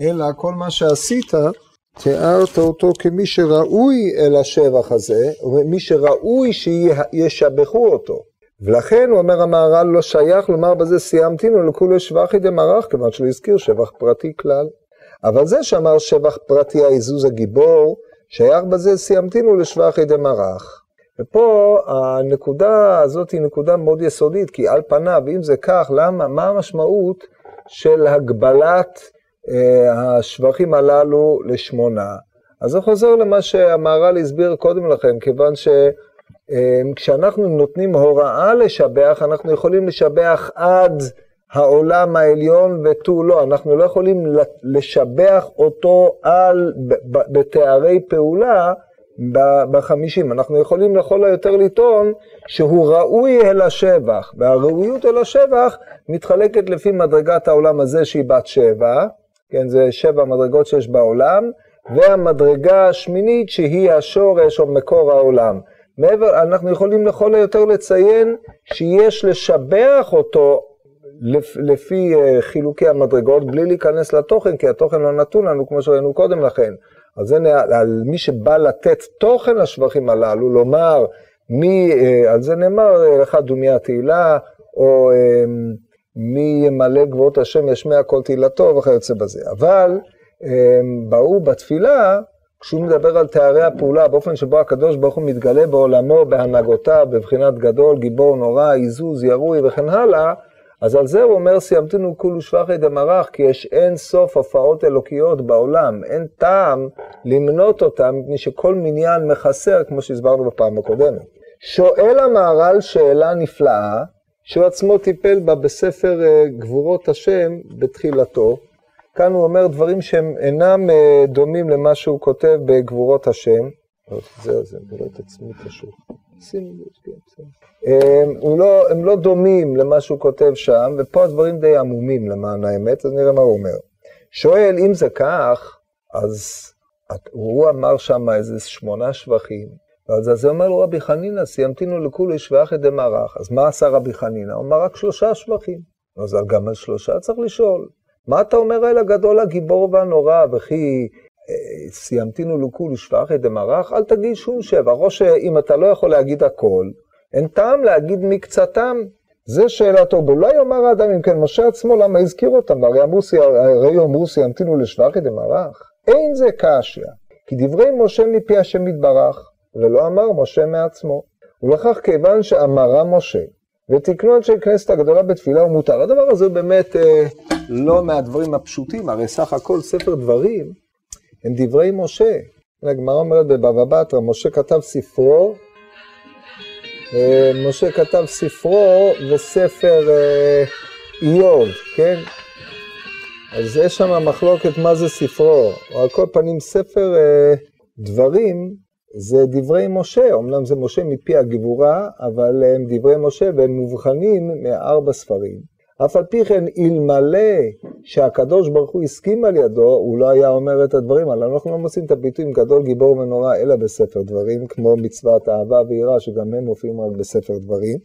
אלא כל מה שעשית, תיארת אותו כמי שראוי אל השבח הזה, ומי שראוי שישבחו אותו. ולכן הוא אומר המהר"ל לא שייך לומר בזה סיימתינו לכולי שבחי דמרח, כיוון שהוא הזכיר שבח פרטי כלל. אבל זה שאמר שבח פרטי העזוז הגיבור, שייך בזה סיימתינו לשבחי דמרח. ופה הנקודה הזאת היא נקודה מאוד יסודית, כי על פניו, אם זה כך, למה, מה המשמעות של הגבלת השבחים הללו לשמונה? אז זה חוזר למה שהמהר"ל הסביר קודם לכן, כיוון ש... אמ, כשאנחנו נותנים הוראה לשבח, אנחנו יכולים לשבח עד העולם העליון ותו לא, אנחנו לא יכולים לשבח אותו על, בתארי פעולה בחמישים, אנחנו יכולים לכל היותר לטעון שהוא ראוי אל השבח, והראויות אל השבח מתחלקת לפי מדרגת העולם הזה שהיא בת שבע, כן, זה שבע מדרגות שיש בעולם, והמדרגה השמינית שהיא השורש או מקור העולם. מעבר, אנחנו יכולים לכל היותר לציין שיש לשבח אותו לפי אה, חילוקי המדרגות, בלי להיכנס לתוכן, כי התוכן לא נתון לנו, כמו שראינו קודם לכן. אז זה על מי שבא לתת תוכן לשבחים הללו, לומר, מי, אה, על זה נאמר, לך דומי התהילה, או אה, מי ימלא גבוהות השם ישמיע כל תהילתו וכיוצא בזה. אבל באו בתפילה, כשהוא מדבר על תארי הפעולה, באופן שבו הקדוש ברוך הוא מתגלה בעולמו, בהנהגותיו, בבחינת גדול, גיבור נורא, עיזוז, ירוי וכן הלאה, אז על זה הוא אומר סיימתנו כולו שבחי דמרח, כי יש אין סוף הופעות אלוקיות בעולם, אין טעם למנות אותם, מפני שכל מניין מחסר, כמו שהסברנו בפעם הקודמת. שואל המהר"ל שאלה נפלאה, שהוא עצמו טיפל בה בספר אה, גבורות השם בתחילתו, כאן הוא אומר דברים שהם אינם אה, דומים למה שהוא כותב בגבורות השם. זהו, זה מבלע את עצמי קשור. לא, הם לא דומים למה שהוא כותב שם, ופה הדברים די עמומים למען האמת, אז נראה מה הוא אומר. שואל, אם זה כך, אז הוא אמר שם איזה שמונה שבחים, ואז זה אומר לו רבי חנינא, סיימתינו לכולי שבחי דמרח. אז מה עשה רבי חנינא? הוא אמר רק שלושה שבחים. אז גם על שלושה צריך לשאול. מה אתה אומר אל הגדול הגיבור והנורא, וכי אה, סיימתינו לוקו לשפחי דמרח? אל תגיד שום שבע. או שאם אתה לא יכול להגיד הכל, אין טעם להגיד מקצתם. זה שאלתו, אולי יאמר האדם אם כן, משה עצמו, למה הזכיר אותם? הרי אמרו, סיימתינו לשפחי דמרח. אין זה קשיא, כי דברי משה מפי השם יתברך, ולא אמר משה מעצמו. ולכך כיוון שאמרה משה, ותקנו אנשי כנסת הגדולה בתפילה הוא מותר. הדבר הזה באמת אה, לא מהדברים הפשוטים, הרי סך הכל ספר דברים הם דברי משה. הגמרא אומרת בבבא בתרא, משה כתב ספרו, אה, משה כתב ספרו וספר אה, איוב, כן? אז יש שם מחלוקת מה זה ספרו, או על כל פנים ספר אה, דברים זה דברי משה, אמנם זה משה מפי הגבורה, אבל הם דברי משה והם מובחנים מארבע ספרים. אף על פי כן, אלמלא שהקדוש ברוך הוא הסכים על ידו, הוא לא היה אומר את הדברים האלה. אנחנו לא מוצאים את הביטויים גדול, גיבור ונורא, אלא בספר דברים, כמו מצוות אהבה ויראה, שגם הם מופיעים רק בספר דברים.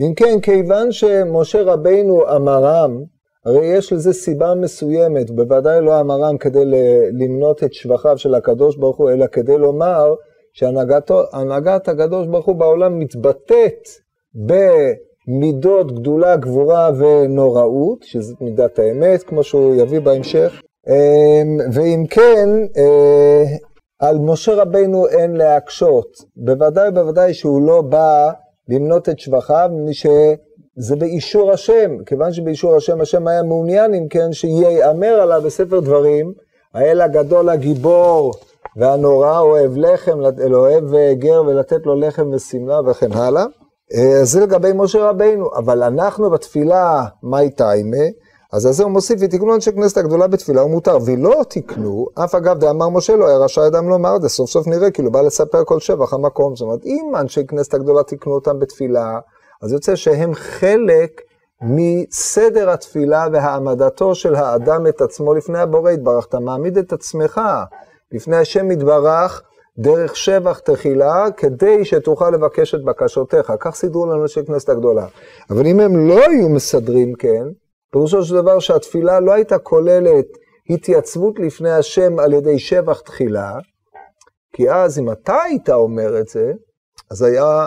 אם כן, כיוון שמשה רבינו אמרם, הרי יש לזה סיבה מסוימת, בוודאי לא המר"ם כדי למנות את שבחיו של הקדוש ברוך הוא, אלא כדי לומר שהנהגת הקדוש ברוך הוא בעולם מתבטאת במידות גדולה, גבורה ונוראות, שזאת מידת האמת, כמו שהוא יביא בהמשך. אמ, ואם כן, אה, על משה רבינו אין להקשות. בוודאי בוודאי שהוא לא בא למנות את שבחיו, מפני זה באישור השם, כיוון שבאישור השם, השם היה מעוניין אם כן שייאמר עליו בספר דברים, האל הגדול הגיבור והנורא אוהב לחם, אוהב גר ולתת לו לחם ושמלה וכן הלאה. אה, זה לגבי משה רבינו, אבל אנחנו בתפילה, מאי טיימה, אז על זה הוא מוסיף, ותקנו אנשי כנסת הגדולה בתפילה הוא מותר, ולא תקנו, אף אגב דאמר משה לא היה רשאי אדם לומר, זה סוף סוף נראה כאילו בא לספר כל שבח המקום, זאת אומרת, אם אנשי כנסת הגדולה תקנו אותם בתפילה, אז יוצא שהם חלק מסדר התפילה והעמדתו של האדם את עצמו לפני הבורא יתברך. אתה מעמיד את עצמך לפני השם יתברך דרך שבח תחילה, כדי שתוכל לבקש את בקשותיך. כך סידרו לנו של כנסת הגדולה. אבל אם הם לא היו מסדרים כן, פירושו של דבר שהתפילה לא הייתה כוללת התייצבות לפני השם על ידי שבח תחילה, כי אז אם אתה היית אומר את זה, אז היה,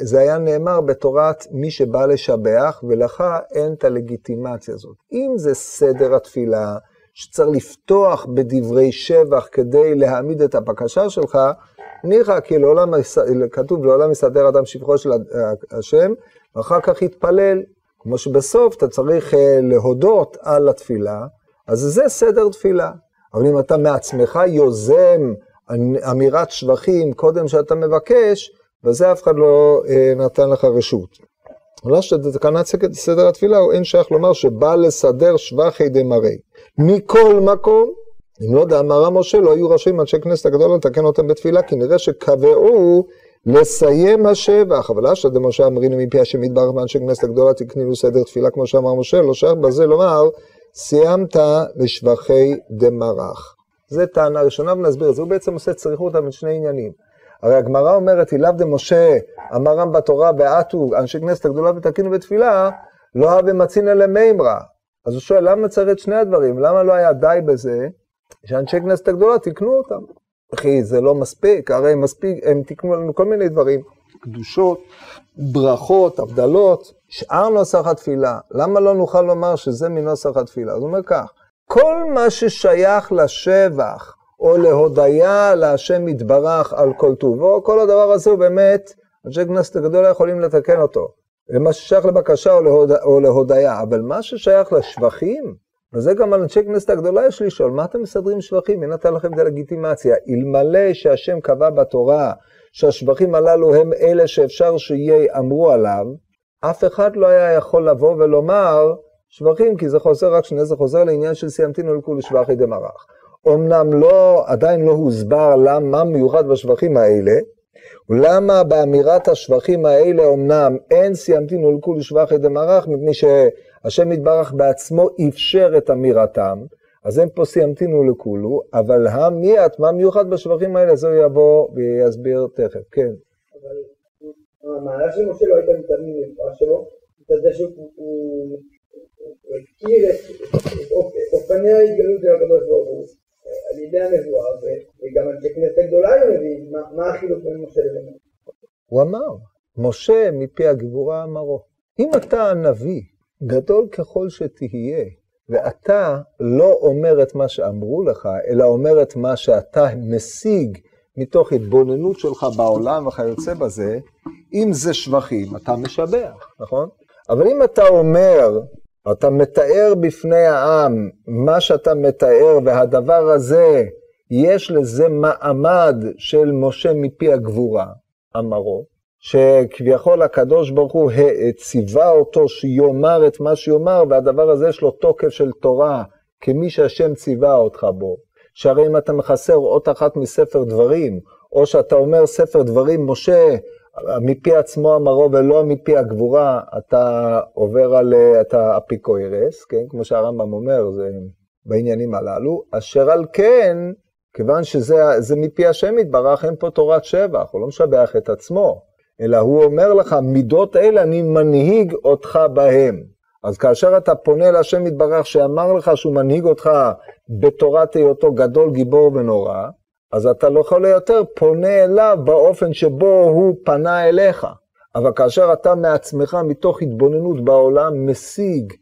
זה היה נאמר בתורת מי שבא לשבח, ולך אין את הלגיטימציה הזאת. אם זה סדר התפילה, שצריך לפתוח בדברי שבח כדי להעמיד את הבקשה שלך, ניחא כי לעולם, כתוב לעולם יסדר אדם שבחו של השם, ואחר כך יתפלל. כמו שבסוף אתה צריך אה, להודות על התפילה, אז זה סדר תפילה. אבל אם אתה מעצמך יוזם אמירת שבחים קודם שאתה מבקש, בזה אף אחד לא אה, נתן לך רשות. לא שתקנת סדר התפילה, אין שייך לומר שבא לסדר שבחי דמרי. מכל מקום, אם לא דאמרה משה, לא היו רשאים אנשי כנסת הגדול לתקן אותם בתפילה, כי נראה שקבעו לסיים השבח. אבל אשתא דמשה אמרינו מפי השם יתברך מאנשי כנסת הגדולה תקנינו סדר תפילה, כמו שאמר משה, לא שייך בזה לומר, סיימת לשבחי דמרח. זה טענה ראשונה ונסביר את זה. הוא בעצם עושה צריכות בין שני עניינים. הרי הגמרא אומרת, אילאו דמשה אמר רם בתורה, ועטו אנשי כנסת הגדולה ותקינו בתפילה, לא הווה מצינא למימרא. אז הוא שואל, למה צריך את שני הדברים? למה לא היה די בזה שאנשי כנסת הגדולה תיקנו אותם? וכי זה לא מספיק, הרי מספיק, הם תיקנו לנו כל מיני דברים, קדושות, ברכות, הבדלות, שאר נוסח התפילה. למה לא נוכל לומר שזה מנוסח התפילה? אז הוא אומר כך, כל מה ששייך לשבח או להודיה להשם יתברך על כל טובו, כל הדבר הזה הוא באמת, אנשי כנסת הגדולה יכולים לתקן אותו. למה ששייך לבקשה או, להוד... או להודיה, אבל מה ששייך לשבחים, וזה גם על אנשי כנסת הגדולה יש לשאול, מה אתם מסדרים שבחים? מי נתן לכם את הלגיטימציה? אלמלא שהשם קבע בתורה שהשבחים הללו הם אלה שאפשר שיאמרו עליו, אף אחד לא היה יכול לבוא ולומר שבחים, כי זה חוזר רק שני, זה חוזר לעניין של סיימתינו לכולי שבחי דמרח. אמנם לא, עדיין לא הוסבר למה מיוחד בשבחים האלה, ולמה באמירת השבחים האלה אמנם אין סיימתינו לכולי שבחי דמרח, מפני שהשם יתברך בעצמו אפשר את אמירתם, אז אין פה סיימתינו לכולו, אבל המיית, מה מיוחד בשבחים האלה, זה יבוא ויסביר תכף, כן. אבל המעלה של משה לא הייתה מתאמן מנבואה שלו, את זה שהוא הכיר את אופני ההתגלות של הקדוש ברוך הוא על ידי הנבואה, וגם אנשי כנסת הגדולה היו מביאים, מה החילוק בין משה לבין הוא אמר, משה מפי הגבורה אמרו. אם אתה הנביא, גדול ככל שתהיה, ואתה לא אומר את מה שאמרו לך, אלא אומר את מה שאתה משיג מתוך התבוננות שלך בעולם וכיוצא בזה, אם זה שבחים, אתה משבח, נכון? אבל אם אתה אומר, אתה מתאר בפני העם מה שאתה מתאר, והדבר הזה, יש לזה מעמד של משה מפי הגבורה, אמרו, שכביכול הקדוש ברוך הוא ציווה אותו שיאמר את מה שיאמר, והדבר הזה יש לו תוקף של תורה, כמי שהשם ציווה אותך בו. שהרי אם אתה מחסר אות אחת מספר דברים, או שאתה אומר ספר דברים, משה, מפי עצמו אמרו ולא מפי הגבורה, אתה עובר על, אתה אפיקוירס, כן? כמו שהרמב"ם אומר, זה בעניינים הללו, אשר על כן, כיוון שזה מפי השם יתברך, אין פה תורת שבח, הוא לא משבח את עצמו, אלא הוא אומר לך, מידות אלה אני מנהיג אותך בהם. אז כאשר אתה פונה להשם יתברך שאמר לך שהוא מנהיג אותך בתורת היותו גדול, גיבור ונורא, אז אתה לא יכול יותר פונה אליו באופן שבו הוא פנה אליך. אבל כאשר אתה מעצמך, מתוך התבוננות בעולם, משיג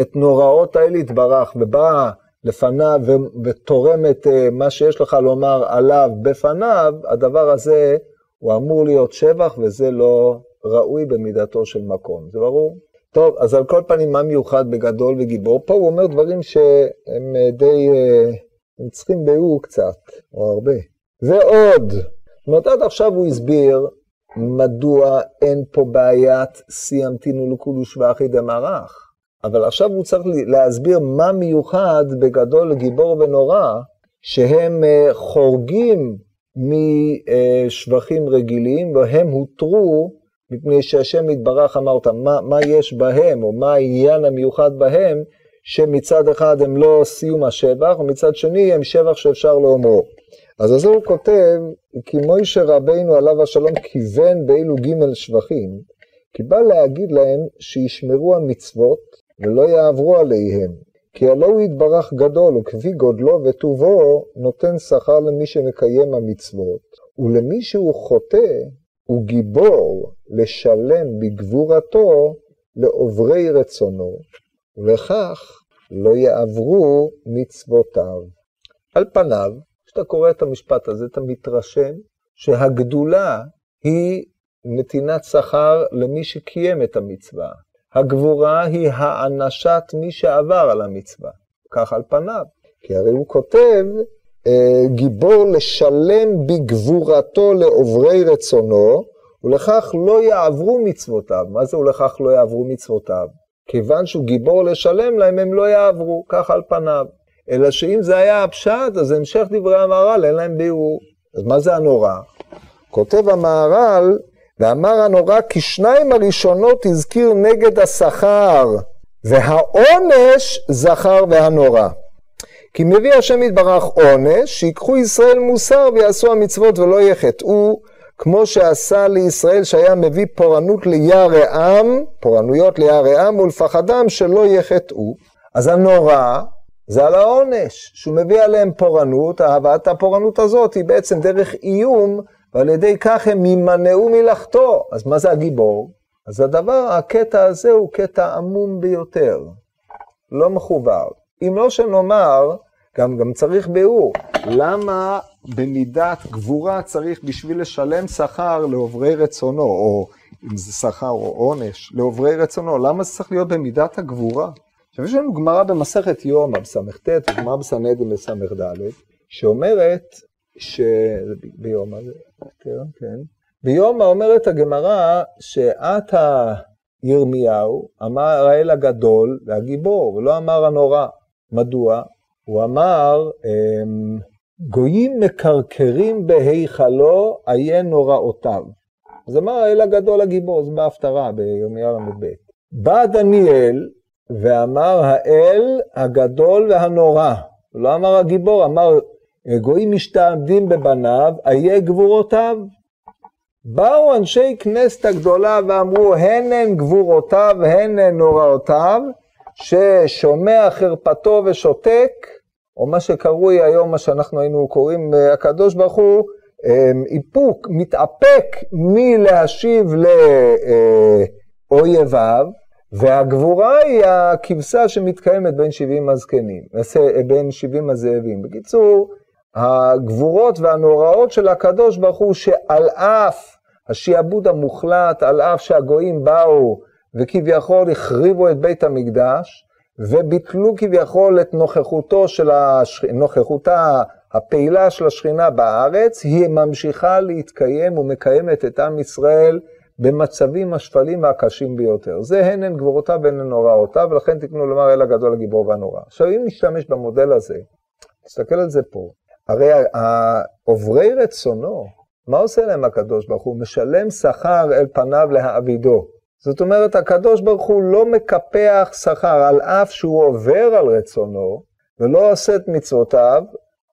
את נוראות האלה יתברך, ובא לפניו ותורם את אה, מה שיש לך לומר עליו בפניו, הדבר הזה הוא אמור להיות שבח, וזה לא ראוי במידתו של מקום. זה ברור? טוב, אז על כל פנים, מה מיוחד בגדול וגיבור? פה הוא אומר דברים שהם אה, די... הם צריכים ביאור קצת, או הרבה. ועוד, זאת אומרת, עד עכשיו הוא הסביר מדוע אין פה בעיית סיימתינו לכולוש ואחי דמרח. אבל עכשיו הוא צריך להסביר מה מיוחד בגדול לגיבור ונורא, שהם אה, חורגים משבחים רגילים, והם הותרו מפני שהשם יתברך אמר אותם, מה, מה יש בהם, או מה העניין המיוחד בהם, שמצד אחד הם לא סיום השבח, ומצד שני הם שבח שאפשר לאומרו. אז זה הוא כותב, כי מוישה רבינו עליו השלום כיוון באילו ג' שבחים, כי בא להגיד להם שישמרו המצוות ולא יעברו עליהם. כי הלא הוא יתברך גדול, וכפי גודלו וטובו, נותן שכר למי שמקיים המצוות. ולמי שהוא חוטא, הוא גיבור לשלם בגבורתו לעוברי רצונו, ולכך לא יעברו מצוותיו. על פניו, כשאתה קורא את המשפט הזה, אתה מתרשם שהגדולה היא נתינת שכר למי שקיים את המצווה. הגבורה היא הענשת מי שעבר על המצווה. כך על פניו. כי הרי הוא כותב, אה, גיבור לשלם בגבורתו לעוברי רצונו, ולכך לא יעברו מצוותיו. מה זה ולכך לא יעברו מצוותיו? כיוון שהוא גיבור לשלם להם, הם לא יעברו, כך על פניו. אלא שאם זה היה הפשט, אז המשך דברי המהר"ל, אין להם ביאור. אז מה זה הנורא? כותב המהר"ל, ואמר הנורא כי שניים הראשונות הזכיר נגד השכר, והעונש זכר והנורא. כי מביא השם יתברך עונש, שיקחו ישראל מוסר ויעשו המצוות ולא יחטאו, כמו שעשה לישראל שהיה מביא פורענות לירעם, פורענויות לירעם ולפחדם שלא יחטאו. אז הנורא זה על העונש, שהוא מביא עליהם פורענות, אהבת הפורענות הזאת היא בעצם דרך איום, ועל ידי כך הם יימנעו מלחטוא. אז מה זה הגיבור? אז הדבר, הקטע הזה הוא קטע עמום ביותר, לא מחובר. אם לא שנאמר, גם, גם צריך ביאור, למה במידת גבורה צריך בשביל לשלם שכר לעוברי רצונו, או אם זה שכר או עונש, לעוברי רצונו, למה זה צריך להיות במידת הגבורה? עכשיו יש לנו גמרא במסכת יומא בס"ט וגמרא בסנהדין בס"ד, שאומרת ש... ביומא, כן, כן. ביומא אומרת הגמרא שעתה ירמיהו אמר האל הגדול והגיבור, ולא אמר הנורא. מדוע? הוא אמר, אמ, גויים מקרקרים בהיכלו, איה נוראותיו. אז אמר האל הגדול הגיבור, זה בהפטרה בירמיהו ל"ב. בא דניאל ואמר האל הגדול והנורא. לא אמר הגיבור, אמר גויים משתעמדים בבניו, איה גבורותיו. באו אנשי כנסת הגדולה ואמרו, הן הן גבורותיו, הן הן נוראותיו, ששומע חרפתו ושותק, או מה שקרוי היום, מה שאנחנו היינו קוראים, הקדוש ברוך הוא, אמ, איפוק, מתאפק מלהשיב לאויביו, והגבורה היא הכבשה שמתקיימת בין 70 הזקנים, בין 70 הזאבים. בקיצור, הגבורות והנוראות של הקדוש ברוך הוא, שעל אף השעבוד המוחלט, על אף שהגויים באו וכביכול החריבו את בית המקדש, וביטלו כביכול את נוכחותו של השכ... נוכחותה הפעילה של השכינה בארץ, היא ממשיכה להתקיים ומקיימת את עם ישראל במצבים השפלים והקשים ביותר. זה הן הן גבורותיו והן הן נוראותיו, ולכן תקנו לומר אל הגדול הגיבור והנורא. עכשיו, אם נשתמש במודל הזה, תסתכל על זה פה, הרי עוברי רצונו, מה עושה להם הקדוש ברוך הוא? משלם שכר אל פניו להעבידו. זאת אומרת, הקדוש ברוך הוא לא מקפח שכר, על אף שהוא עובר על רצונו ולא עושה את מצוותיו,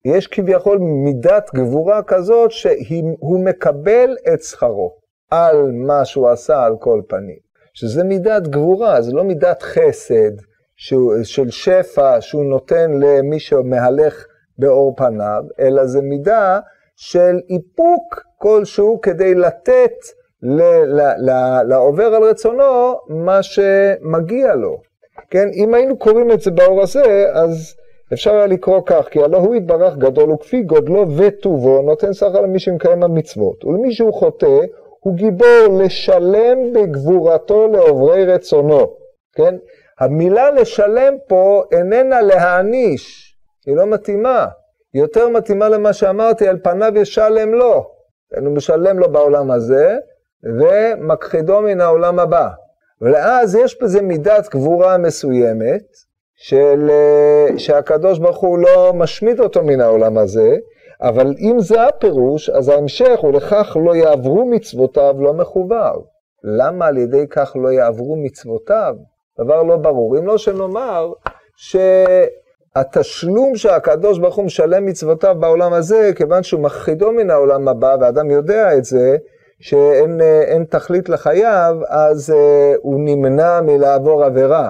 יש כביכול מידת גבורה כזאת שהוא מקבל את שכרו על מה שהוא עשה על כל פנים. שזה מידת גבורה, זה לא מידת חסד שהוא, של שפע שהוא נותן למי שמהלך באור פניו, אלא זה מידה של איפוק כלשהו כדי לתת לעובר על רצונו מה שמגיע לו. כן, אם היינו קוראים את זה באור הזה, אז אפשר היה לקרוא כך, כי הלא הוא יתברך גדול וכפי גודלו וטובו נותן שכר למי שמקיים המצוות, ולמי שהוא חוטא, הוא גיבור לשלם בגבורתו לעוברי רצונו, כן? המילה לשלם פה איננה להעניש, היא לא מתאימה. היא יותר מתאימה למה שאמרתי, על פניו ישלם לו. הוא משלם לו בעולם הזה, ומכחידו מן העולם הבא. ואז יש בזה מידת גבורה מסוימת, של, שהקדוש ברוך הוא לא משמיד אותו מן העולם הזה, אבל אם זה הפירוש, אז ההמשך הוא לכך לא יעברו מצוותיו לא מחובר. למה על ידי כך לא יעברו מצוותיו? דבר לא ברור. אם לא שנאמר שהתשלום שהקדוש ברוך הוא משלם מצוותיו בעולם הזה, כיוון שהוא מכחידו מן העולם הבא, ואדם יודע את זה, שאין תכלית לחייו, אז uh, הוא נמנע מלעבור עבירה.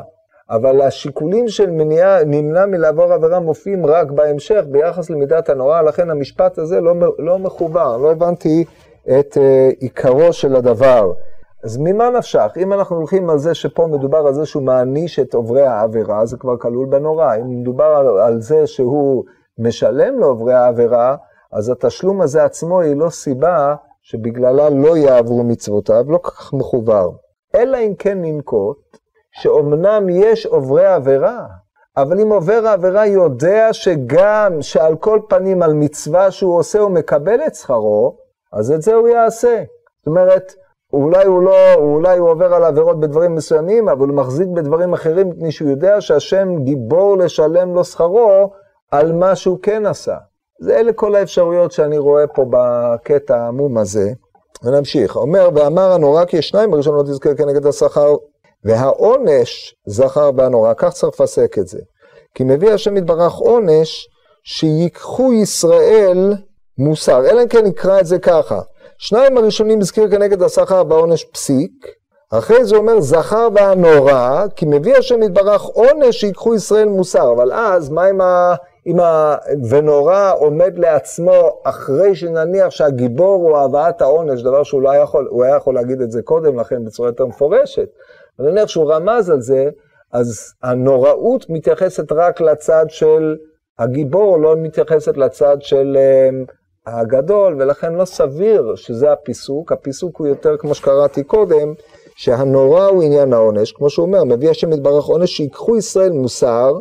אבל השיקולים של מניעה, נמנע מלעבור עבירה מופיעים רק בהמשך ביחס למידת הנורא, לכן המשפט הזה לא, לא מחובר, לא הבנתי את uh, עיקרו של הדבר. אז ממה נפשך? אם אנחנו הולכים על זה שפה מדובר על זה שהוא מעניש את עוברי העבירה, זה כבר כלול בנורא. אם מדובר על, על זה שהוא משלם לעוברי העבירה, אז התשלום הזה עצמו היא לא סיבה שבגללה לא יעברו מצוותיו, לא כל כך מחובר. אלא אם כן ננקוט, שאומנם יש עוברי עבירה, אבל אם עובר העבירה יודע שגם, שעל כל פנים על מצווה שהוא עושה הוא מקבל את שכרו, אז את זה הוא יעשה. זאת אומרת, אולי הוא לא, אולי הוא עובר על עבירות בדברים מסוימים, אבל הוא מחזיק בדברים אחרים, מפני שהוא יודע שהשם גיבור לשלם לו שכרו על מה שהוא כן עשה. זה אלה כל האפשרויות שאני רואה פה בקטע העמום הזה. ונמשיך. אומר, ואמר הנורא כי יש שניים, הראשון לא תזכר כנגד השכר, והעונש זכר והנורא, כך צריך לפסק את זה. כי מביא השם יתברך עונש שיקחו ישראל מוסר, אלא אם כן נקרא את זה ככה. שניים הראשונים הזכיר כנגד השכר בעונש פסיק, אחרי זה אומר זכר והנורא, כי מביא השם יתברך עונש שיקחו ישראל מוסר, אבל אז מה עם ה... אם ה... ונורא עומד לעצמו אחרי שנניח שהגיבור הוא הבאת העונש, דבר שהוא לא היה יכול, הוא היה יכול להגיד את זה קודם לכן בצורה יותר מפורשת, אבל נניח שהוא רמז על זה, אז הנוראות מתייחסת רק לצד של הגיבור, לא מתייחסת לצד של אמ, הגדול, ולכן לא סביר שזה הפיסוק, הפיסוק הוא יותר כמו שקראתי קודם, שהנורא הוא עניין העונש, כמו שהוא אומר, מביא השם יתברך עונש שיקחו ישראל מוסר,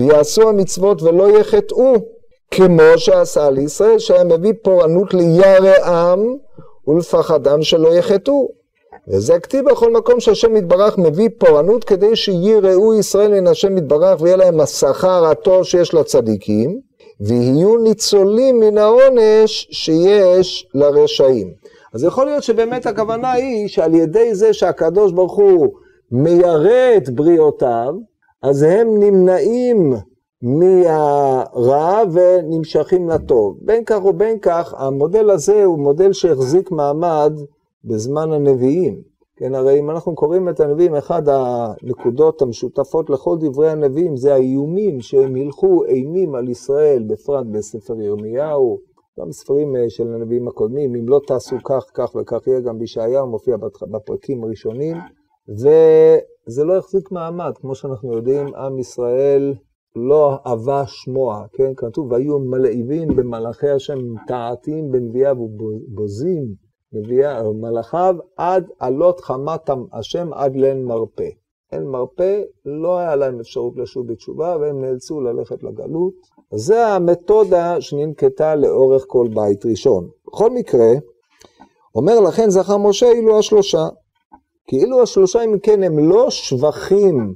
ויעשו המצוות ולא יחטאו, כמו שעשה לישראל, שהיה מביא פורענות ליראם ולפחדם שלא יחטאו. וזה כתיב בכל מקום שהשם יתברך מביא פורענות כדי שיראו ישראל מן השם יתברך ויהיה להם השכר הטוב שיש לצדיקים, ויהיו ניצולים מן העונש שיש לרשעים. אז יכול להיות שבאמת הכוונה היא שעל ידי זה שהקדוש ברוך הוא מיירא את בריאותיו, אז הם נמנעים מהרע ונמשכים לטוב. בין כך ובין כך, המודל הזה הוא מודל שהחזיק מעמד בזמן הנביאים. כן, הרי אם אנחנו קוראים את הנביאים, אחד הנקודות המשותפות לכל דברי הנביאים זה האיומים שהם הילכו אימים על ישראל, בפרט בספר ירמיהו, גם ספרים אה, של הנביאים הקודמים, אם לא תעשו כך, כך וכך יהיה גם בישעיהו, מופיע בפרקים הראשונים, וזה לא החזיק מעמד, כמו שאנחנו יודעים, עם ישראל לא אבה שמוע, כן, כתוב, והיו מלאיבים במלאכי השם, תעתים בנביאיו ובוזים. מלאכיו עד עלות חמת השם עד לאין מרפא. אין מרפא, לא היה להם אפשרות לשוב בתשובה והם נאלצו ללכת לגלות. זה המתודה שננקטה לאורך כל בית ראשון. בכל מקרה, אומר לכן זכר משה אילו השלושה. כי אילו השלושה אם כן הם לא שבחים,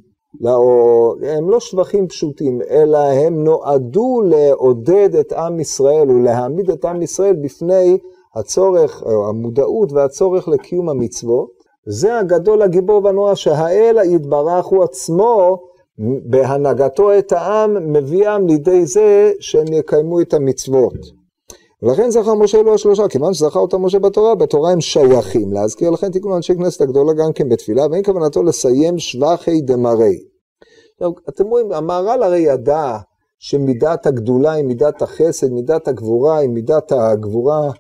הם לא שבחים פשוטים, אלא הם נועדו לעודד את עם ישראל ולהעמיד את עם ישראל בפני הצורך, או המודעות והצורך לקיום המצוות, זה הגדול הגיבור והנורא שהאל יתברך הוא עצמו בהנהגתו את העם מביאם לידי זה שהם יקיימו את המצוות. ולכן זכר משה אלו השלושה, כיוון שזכר אותם משה בתורה, בתורה הם שייכים. להזכיר לכן תיקון אנשי כנסת הגדולה גם כן בתפילה, ואין כוונתו לסיים שבחי דמרי. עכשיו, אתם רואים, המהר"ל הרי ידע שמידת הגדולה היא מידת החסד, מידת הגבורה היא מידת הגבורה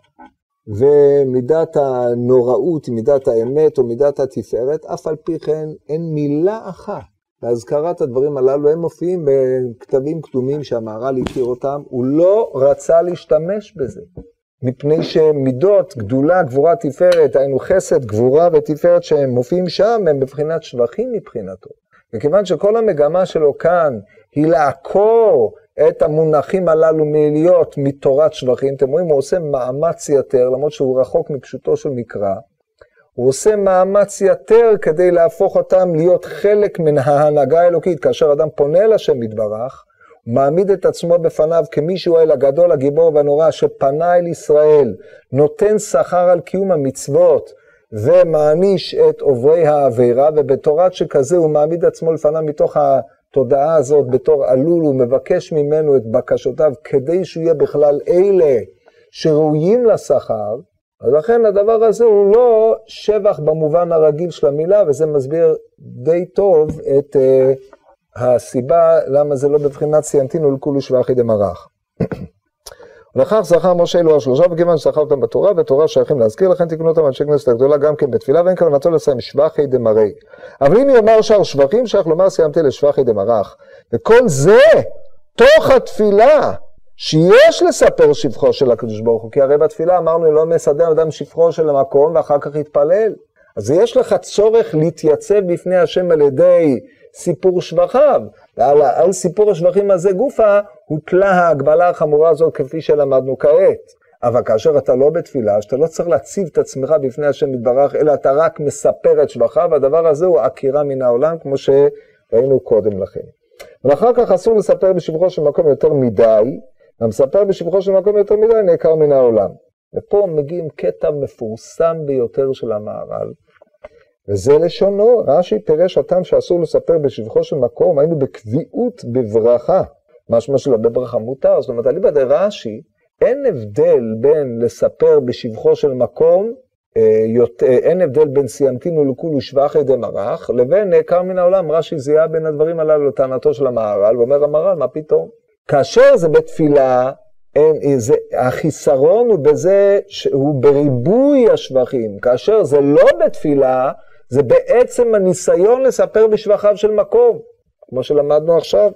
ומידת הנוראות היא מידת האמת או מידת התפארת, אף על פי כן אין מילה אחת להזכרת הדברים הללו, הם מופיעים בכתבים קדומים שהמהר"ל הכיר אותם, הוא לא רצה להשתמש בזה. מפני שמידות, גדולה, גבורה, תפארת, היינו חסד, גבורה ותפארת שהם מופיעים שם, הם בבחינת שבחים מבחינתו. וכיוון שכל המגמה שלו כאן היא לעקור את המונחים הללו מלהיות מתורת שבחים. אתם רואים, הוא עושה מאמץ יתר, למרות שהוא רחוק מפשוטו של מקרא, הוא עושה מאמץ יתר כדי להפוך אותם להיות חלק מן ההנהגה האלוקית. כאשר אדם פונה לשם יתברך, הוא מעמיד את עצמו בפניו כמישהו האל הגדול, הגיבור והנורא, שפנה אל ישראל, נותן שכר על קיום המצוות, ומעניש את עוברי העבירה, ובתורת שכזה הוא מעמיד עצמו לפניו מתוך. התודעה הזאת בתור עלול, הוא מבקש ממנו את בקשותיו כדי שהוא יהיה בכלל אלה שראויים לשכר, אז לכן הדבר הזה הוא לא שבח במובן הרגיל של המילה, וזה מסביר די טוב את uh, הסיבה למה זה לא בבחינת סיינתינו לכולו שבחי דמרח. ולכך זכר משה אלו השלושה, וכיוון שזכר אותם בתורה, ותורה שייכים להזכיר, לכן תקנו אותם אנשי כנסת הגדולה גם כן בתפילה, ואין כוונתו לסיים שבחי דמרי. אבל אם יאמר שאר שבחים, שייך לומר סיימתי לשבחי דמרח. וכל זה תוך התפילה, שיש לספר שבחו של הקדוש ברוך הוא, כי הרי בתפילה אמרנו לא מסדר אדם שבחו של המקום ואחר כך יתפלל. אז יש לך צורך להתייצב בפני השם על ידי סיפור שבחיו, ועל על סיפור השבחים הזה גופה הוטלה ההגבלה החמורה הזאת כפי שלמדנו כעת. אבל כאשר אתה לא בתפילה, שאתה לא צריך להציב את עצמך בפני השם יתברך, אלא אתה רק מספר את שבחיו, והדבר הזה הוא עקירה מן העולם, כמו שראינו קודם לכן. ואחר כך אסור לספר בשבחו של מקום יותר מדי, המספר בשבחו של מקום יותר מדי נעקר מן העולם. ופה מגיעים קטע מפורסם ביותר של המהר"ל, וזה לשונו, רש"י פירש הטעם שאסור לספר בשבחו של מקום, היינו בקביעות בברכה, משמע שלא בברכה מותר, זאת אומרת, אליבא דרש"י, אין הבדל בין לספר בשבחו של מקום, אה, אין הבדל בין סיימתינו לכולו שבחי דמרח, לבין נעקר מן העולם, רש"י זיהה בין הדברים הללו לטענתו של המהר"ל, ואומר המהר"ל, מה פתאום? כאשר זה בתפילה, אין, זה, החיסרון הוא בזה שהוא בריבוי השבחים, כאשר זה לא בתפילה, זה בעצם הניסיון לספר בשבחיו של מקום, כמו שלמדנו עכשיו.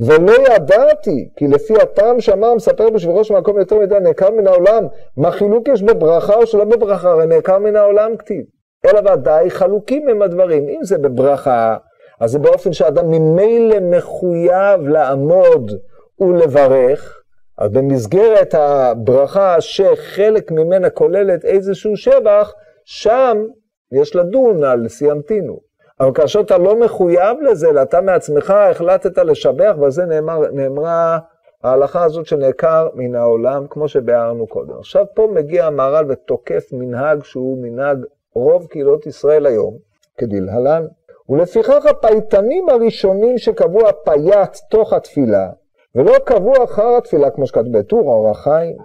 ולא ידעתי, כי לפי הטעם שאמר מספר בשבחו של מקום יותר מדי נעקר מן העולם, מה חילוק יש בברכה או שלא בברכה, הרי נעקר מן העולם כתיב. אלא ודאי חלוקים הם הדברים, אם זה בברכה, אז זה באופן שאדם ממילא מחויב לעמוד ולברך, אז במסגרת הברכה שחלק ממנה כוללת איזשהו שבח, שם יש לדון על סיימתינו. אבל כאשר אתה לא מחויב לזה, אתה מעצמך החלטת לשבח, ועל זה נאמר, נאמרה ההלכה הזאת שנעקר מן העולם, כמו שביארנו קודם. עכשיו פה מגיע המהר"ל ותוקף מנהג שהוא מנהג רוב קהילות ישראל היום, כדלהלן. ולפיכך הפייטנים הראשונים שקבעו הפייט תוך התפילה, ולא קבעו אחר התפילה, כמו שכתוב בטור אור החיים,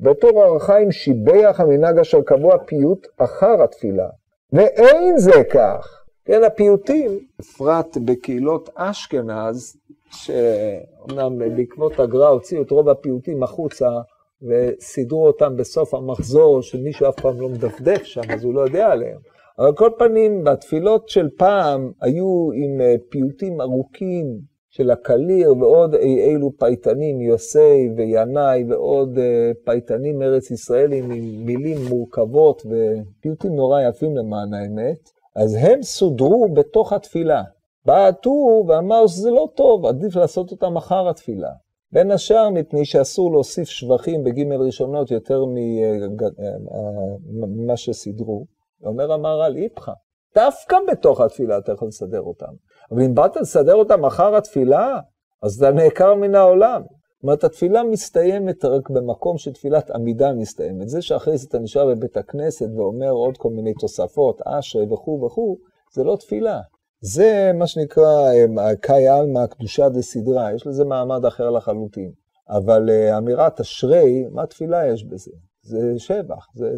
בטור אור החיים שיבח המנהג אשר קבוע פיוט אחר התפילה. ואין זה כך. כן, הפיוטים, בפרט בקהילות אשכנז, שאומנם בעקבות הגר"א הוציאו את רוב הפיוטים החוצה וסידרו אותם בסוף המחזור, שמישהו אף פעם לא מדפדף שם, אז הוא לא יודע עליהם. אבל כל פנים, בתפילות של פעם היו עם אה, פיוטים ארוכים של הקליר ועוד אי אילו פייטנים, יוסי וינאי ועוד אה, פייטנים ארץ ישראלים עם מילים מורכבות ופיוטים נורא יפים למען האמת, אז הם סודרו בתוך התפילה. בא הטור ואמר שזה לא טוב, עדיף לעשות אותם אחר התפילה. בין השאר מפני שאסור להוסיף שבחים בגימל ראשונות יותר ממה שסידרו. אומר המהר"ל איפכא, דווקא בתוך התפילה אתה יכול לסדר אותם. אבל אם באת לסדר אותם אחר התפילה, אז אתה נעקר מן העולם. זאת אומרת, התפילה מסתיימת רק במקום שתפילת עמידה מסתיימת. זה שאחרי זה אתה נשאר בבית הכנסת ואומר עוד כל מיני תוספות, אשרי וכו' וכו', זה לא תפילה. זה מה שנקרא קאי עלמא, קדושה דסדרה, יש לזה מעמד אחר לחלוטין. אבל אה, אמירת אשרי, מה תפילה יש בזה? זה שבח, זה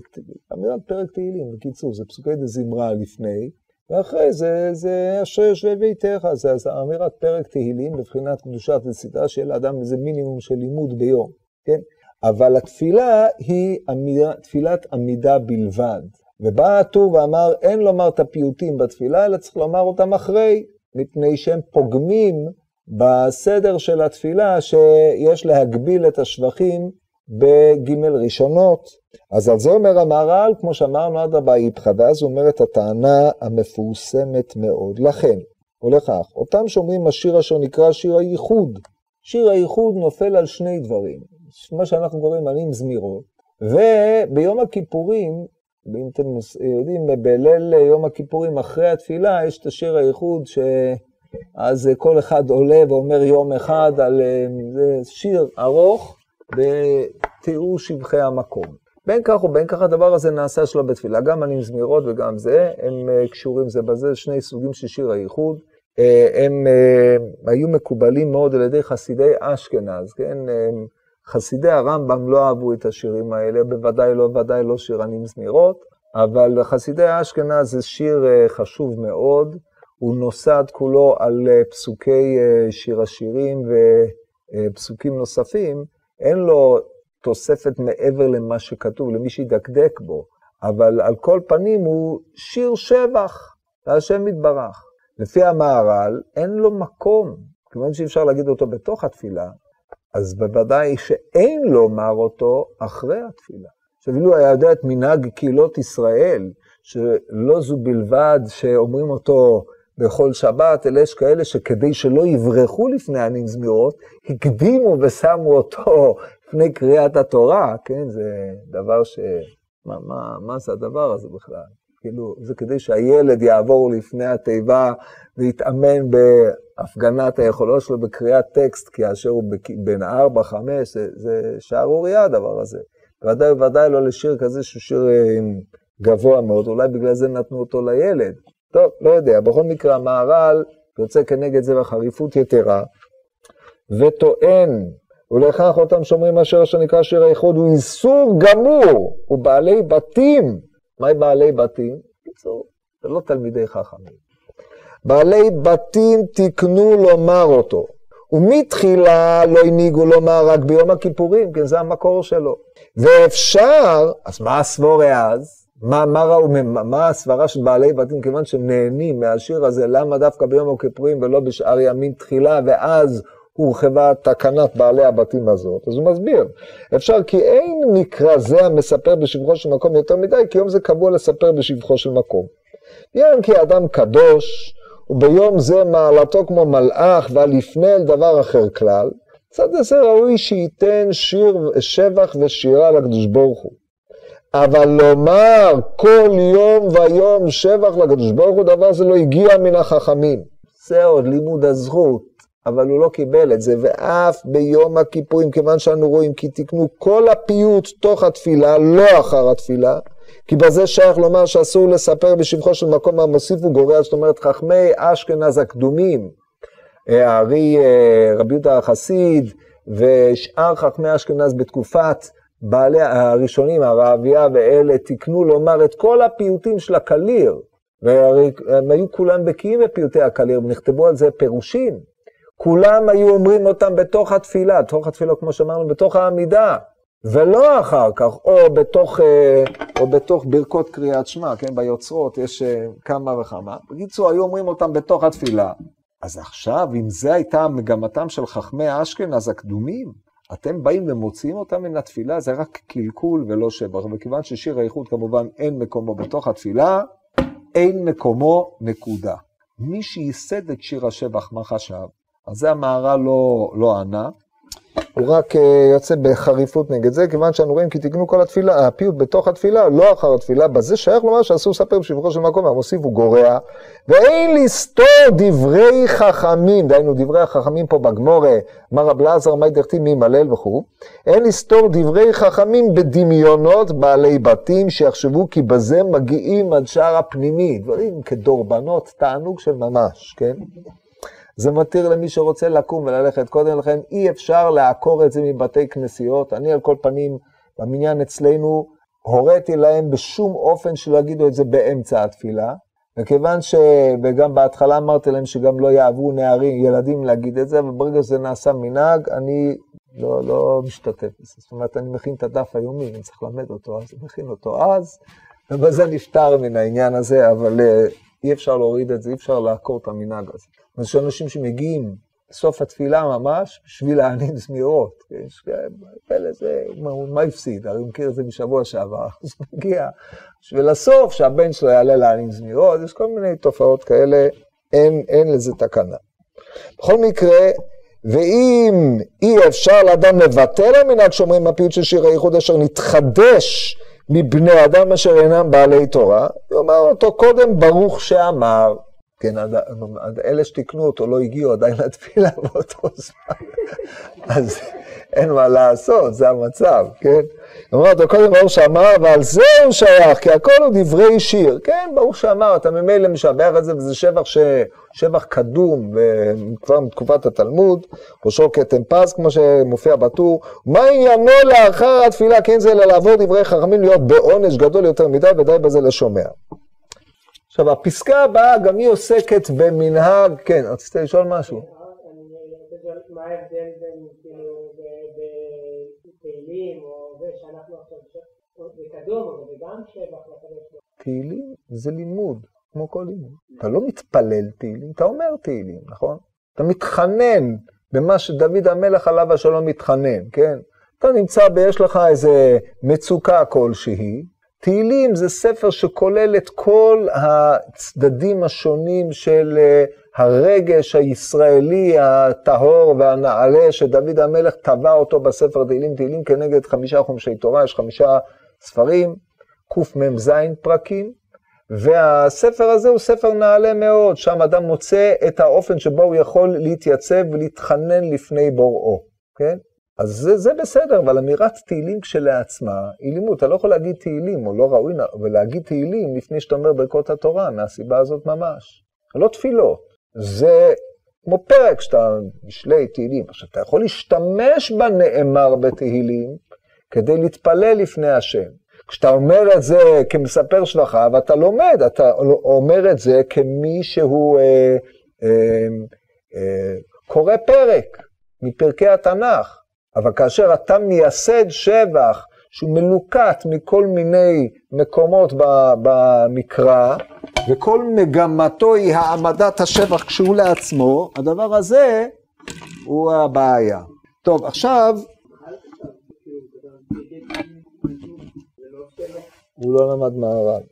אמירת פרק תהילים, בקיצור, זה פסוקי דזמרה לפני, ואחרי זה, זה אשר יושבי ביתך, זה, זה אמירת פרק תהילים בבחינת קדושת וסדרה של לאדם איזה מינימום של לימוד ביום, כן? אבל התפילה היא אמירה, תפילת עמידה בלבד. ובא הטור ואמר, אין לומר את הפיוטים בתפילה, אלא צריך לומר אותם אחרי, מפני שהם פוגמים בסדר של התפילה, שיש להגביל את השבחים בגימל ראשונות. אז על זה אומר המהר"ל, כמו שאמרנו עד הבא איפכא, ואז הוא אומר את הטענה המפורסמת מאוד. לכן, ולכך, אותם שאומרים השיר אשר נקרא שיר הייחוד. שיר הייחוד נופל על שני דברים, מה שאנחנו קוראים עלים זמירות, וביום הכיפורים, אם אתם יודעים, בליל יום הכיפורים אחרי התפילה, יש את השיר הייחוד ש... אז כל אחד עולה ואומר יום אחד על זה שיר ארוך, בתיאור שבחי המקום. בין כך ובין כך הדבר הזה נעשה שלא בתפילה. גם אני זמירות וגם זה, הם אה, קשורים זה בזה, שני סוגים של שיר הייחוד. אה, הם אה, היו מקובלים מאוד על ידי חסידי אשכנז, כן? חסידי הרמב"ם לא אהבו את השירים האלה, בוודאי לא, ודאי לא שירנים זמירות, אבל חסידי אשכנז זה שיר חשוב מאוד, הוא נוסד כולו על פסוקי שיר השירים ופסוקים נוספים, אין לו תוספת מעבר למה שכתוב, למי שידקדק בו, אבל על כל פנים הוא שיר שבח להשם יתברך. לפי המהר"ל, אין לו מקום, כיוון שאי אפשר להגיד אותו בתוך התפילה, אז בוודאי שאין לומר אותו אחרי התפילה. עכשיו, אילו היה יודע את מנהג קהילות ישראל, שלא זו בלבד שאומרים אותו בכל שבת, אלא יש כאלה שכדי שלא יברחו לפני ענין זמירות, הקדימו ושמו אותו לפני קריאת התורה, כן? זה דבר ש... מה, מה, מה זה הדבר הזה בכלל? כאילו, זה כדי שהילד יעבור לפני התיבה ויתאמן בהפגנת היכולות שלו בקריאת טקסט, כאשר הוא בן ארבע, חמש, זה, זה שערורייה הדבר הזה. ודאי וודאי לא לשיר כזה שהוא שיר אה, גבוה מאוד, אולי בגלל זה נתנו אותו לילד. טוב, לא יודע. בכל מקרה, המהר"ל יוצא כנגד זה בחריפות יתרה, וטוען, ולכך אותם שומרים אשר אשר נקרא שיר האיחוד, הוא איסור גמור, הוא בעלי בתים. מהי בעלי בתים? בקיצור, זה לא תלמידי חכמים. בעלי בתים תיקנו לומר אותו, ומתחילה לא הנהיגו לומר רק ביום הכיפורים, כן, זה המקור שלו. ואפשר, אז מה הסבורי אז? מה, מה ראו, מה הסברה של בעלי בתים, כיוון שהם נהנים מהשיר הזה, למה דווקא ביום הכיפורים ולא בשאר ימים תחילה, ואז הורחבה תקנת בעלי הבתים הזאת? אז הוא מסביר, אפשר כי אין מקרא זה המספר בשבחו של מקום יותר מדי, כי יום זה קבוע לספר בשבחו של מקום. יען כי אדם קדוש, וביום זה מעלתו כמו מלאך, ועל יפנה אל דבר אחר כלל, צד זה ראוי שייתן שיר שבח ושירה לקדוש ברוך הוא. אבל לומר כל יום ויום שבח לקדוש ברוך הוא, דבר זה לא הגיע מן החכמים. זה עוד לימוד הזכות, אבל הוא לא קיבל את זה, ואף ביום הכיפורים, כיוון שאנו רואים כי תקנו כל הפיוט תוך התפילה, לא אחר התפילה, כי בזה שייך לומר שאסור לספר בשבחו של מקום המוסיף וגורע, זאת אומרת חכמי אשכנז הקדומים, אה, הארי אה, רבי יהודה החסיד ושאר חכמי אשכנז בתקופת בעלי הראשונים, הרעביה ואלה, תיקנו לומר את כל הפיוטים של הקליר, והם היו כולם בקיאים בפיוטי הקליר, ונכתבו על זה פירושים. כולם היו אומרים אותם בתוך התפילה, בתוך התפילה, כמו שאמרנו, בתוך העמידה, ולא אחר כך, או בתוך, אה, או בתוך ברכות קריאת שמע, כן, ביוצרות יש אה, כמה וכמה. בקיצור, היו אומרים אותם בתוך התפילה. אז עכשיו, אם זו הייתה מגמתם של חכמי אשכנז הקדומים, אתם באים ומוציאים אותם מן התפילה, זה רק קלקול ולא שבח. וכיוון ששיר האיחוד כמובן אין מקומו בתוך התפילה, אין מקומו נקודה. מי שייסד את שיר השבח, מה חשב? אז זה המהר"ל לא, לא ענה. הוא רק אה, יוצא בחריפות נגד זה, כיוון שאנו רואים כי תקנו כל התפילה, הפיוט בתוך התפילה, לא אחר התפילה, בזה שייך לומר שאסור לספר בשבחו של מקום, המוסיף הוא גורע, ואין לסתור דברי חכמים, דהיינו דברי החכמים פה בגמורה, אמר רב לעזר, מי דכתיב מי מלל וכו', אין לסתור דברי חכמים בדמיונות בעלי בתים, שיחשבו כי בזה מגיעים עד שער הפנימי, דברים כדורבנות, תענוג של ממש, כן? זה מתיר למי שרוצה לקום וללכת קודם לכן, אי אפשר לעקור את זה מבתי כנסיות. אני על כל פנים, במניין אצלנו, הוריתי להם בשום אופן שלא יגידו את זה באמצע התפילה, וכיוון ש... וגם בהתחלה אמרתי להם שגם לא יעברו נערים, ילדים להגיד את זה, אבל ברגע שזה נעשה מנהג, אני לא, לא משתתף בזה. זאת אומרת, אני מכין את הדף היומי, אני צריך ללמד אותו, אז אני מכין אותו אז, ובזה נפטר מן העניין הזה, אבל אה, אי אפשר להוריד את זה, אי אפשר לעקור את המנהג הזה. אז יש אנשים שמגיעים בסוף התפילה ממש בשביל להעניד זמירות. יש כאלה, זה, מה הפסיד? הרי הוא מכיר את זה משבוע שעבר, אז הוא מגיע בשביל הסוף שהבן שלו יעלה להעניד זמירות, יש כל מיני תופעות כאלה, אין, אין לזה תקנה. בכל מקרה, ואם אי אפשר לאדם לבטל המנהג שאומרים הפיוט של שיר הייחוד אשר נתחדש מבני אדם אשר אינם בעלי תורה, הוא אמר אותו קודם ברוך שאמר. כן, עד, עד אלה שתיקנו אותו לא הגיעו עדיין לתפילה באותו זמן, אז אין מה לעשות, זה המצב, כן? אומר אותו קודם ברוך שאמר, ועל זה הוא שייך, כי הכל הוא דברי שיר. כן, ברוך שאמר, אתה ממילא משבח את זה, וזה שבח, ש... שבח קדום, כבר מתקופת התלמוד, ראשו כתם פז, כמו שמופיע בטור. מה עניינו לאחר התפילה? כן זה אלא לעבור דברי חכמים להיות בעונש גדול יותר מדי, ודי בזה לשומע. עכשיו, הפסקה הבאה, גם היא עוסקת במנהג, כן, רצית לשאול משהו? מה ההבדל בין, כאילו, בתהילים, או זה שאנחנו עכשיו, זה קדום, או זה גם שבח לקדוש תהילים זה לימוד, כמו כל לימוד. אתה לא מתפלל תהילים, אתה אומר תהילים, נכון? אתה מתחנן במה שדוד המלך עליו השלום מתחנן, כן? אתה נמצא ויש לך איזה מצוקה כלשהי, תהילים זה ספר שכולל את כל הצדדים השונים של אה, הרגש הישראלי הטהור והנעלה שדוד המלך טבע אותו בספר תהילים, תהילים כנגד חמישה חומשי תורה, יש חמישה ספרים, קמ"ז פרקים, והספר הזה הוא ספר נעלה מאוד, שם אדם מוצא את האופן שבו הוא יכול להתייצב ולהתחנן לפני בוראו, כן? אז זה, זה בסדר, אבל אמירת תהילים כשלעצמה היא לימוד. אתה לא יכול להגיד תהילים, או לא ראוי, ולהגיד תהילים לפני שאתה אומר ברכות התורה, מהסיבה הזאת ממש. לא תפילות. זה כמו פרק שאתה משלי תהילים. עכשיו, אתה יכול להשתמש בנאמר בתהילים כדי להתפלל לפני השם. כשאתה אומר את זה כמספר שבחיו, אתה לומד, אתה אומר את זה כמי שהוא אה, אה, אה, קורא פרק מפרקי התנ"ך. אבל כאשר אתה מייסד שבח שהוא מלוקט מכל מיני מקומות במקרא, וכל מגמתו היא העמדת השבח כשהוא לעצמו, הדבר הזה הוא הבעיה. טוב, עכשיו... הוא לא למד מהר"ל.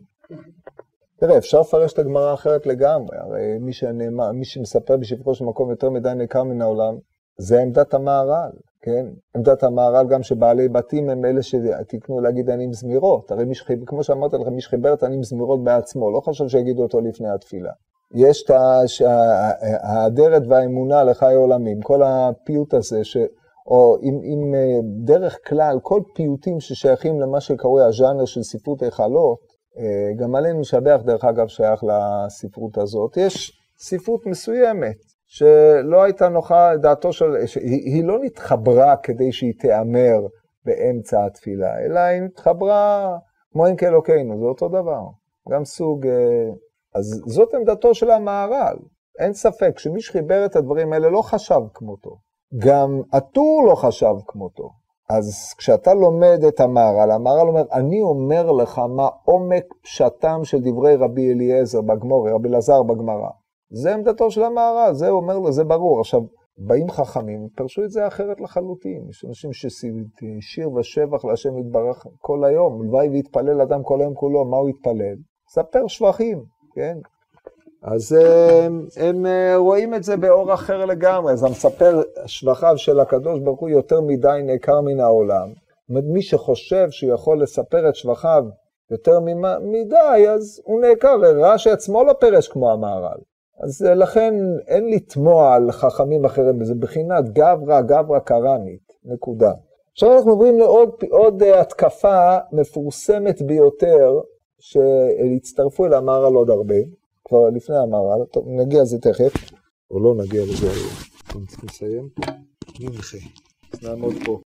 תראה, אפשר לפרש את הגמרא אחרת לגמרי, הרי מי, שנאמר, מי שמספר בשבחו של מקום יותר מדי נעקר מן העולם, זה עמדת המהר"ל. כן? עמדת המהר"ל גם שבעלי בתים הם אלה שתקנו להגיד אני עם זמירות. הרי מי שחיבר, כמו שאמרתי לכם, מי שחיבר את אני עם זמירות בעצמו, לא חשוב שיגידו אותו לפני התפילה. יש את האדרת והאמונה לחיי עולמים, כל הפיוט הזה, ש... או עם, עם אה, דרך כלל, כל פיוטים ששייכים למה שקרוי הז'אנר של ספרות היכלות, אה, גם עלינו לשבח, דרך אגב, שייך לספרות הזאת. יש ספרות מסוימת, שלא הייתה נוחה דעתו של... היא, היא לא נתחברה כדי שהיא תיאמר באמצע התפילה, אלא היא נתחברה כמו אם כאלוקינו, זה אותו דבר. גם סוג... אה, אז זאת עמדתו של המהר"ל. אין ספק שמי שחיבר את הדברים האלה לא חשב כמותו. גם הטור לא חשב כמותו. אז כשאתה לומד את המהר"ל, המהר"ל אומר, אני אומר לך מה עומק פשטם של דברי רבי אליעזר בגמור, רבי אלעזר בגמרא. זה עמדתו של המהר"ל, זה אומר לו, זה ברור. עכשיו, באים חכמים, פרשו את זה אחרת לחלוטין. יש אנשים ששיר ושבח להשם יתברך כל היום, הלוואי ויתפלל אדם כל היום כולו, מה הוא יתפלל? ספר שבחים, כן? אז הם, הם אה, רואים את זה באור אחר לגמרי, אז המספר שבחיו של הקדוש ברוך הוא יותר מדי נעקר מן העולם. מי שחושב שהוא יכול לספר את שבחיו יותר מדי, אז הוא נעקר, רש"י עצמו לא פרש כמו המהר"ל. אז אה, לכן אין לתמוע על חכמים אחרים, זה בחינת גברא גברא קרמית, נקודה. עכשיו אנחנו עוברים לעוד אה, התקפה מפורסמת ביותר, שהצטרפו אל המהר"ל עוד הרבה, כבר לפני המהר"ל, נגיע לזה תכף, או לא נגיע לזה היום. מי נכי? נעמוד פה.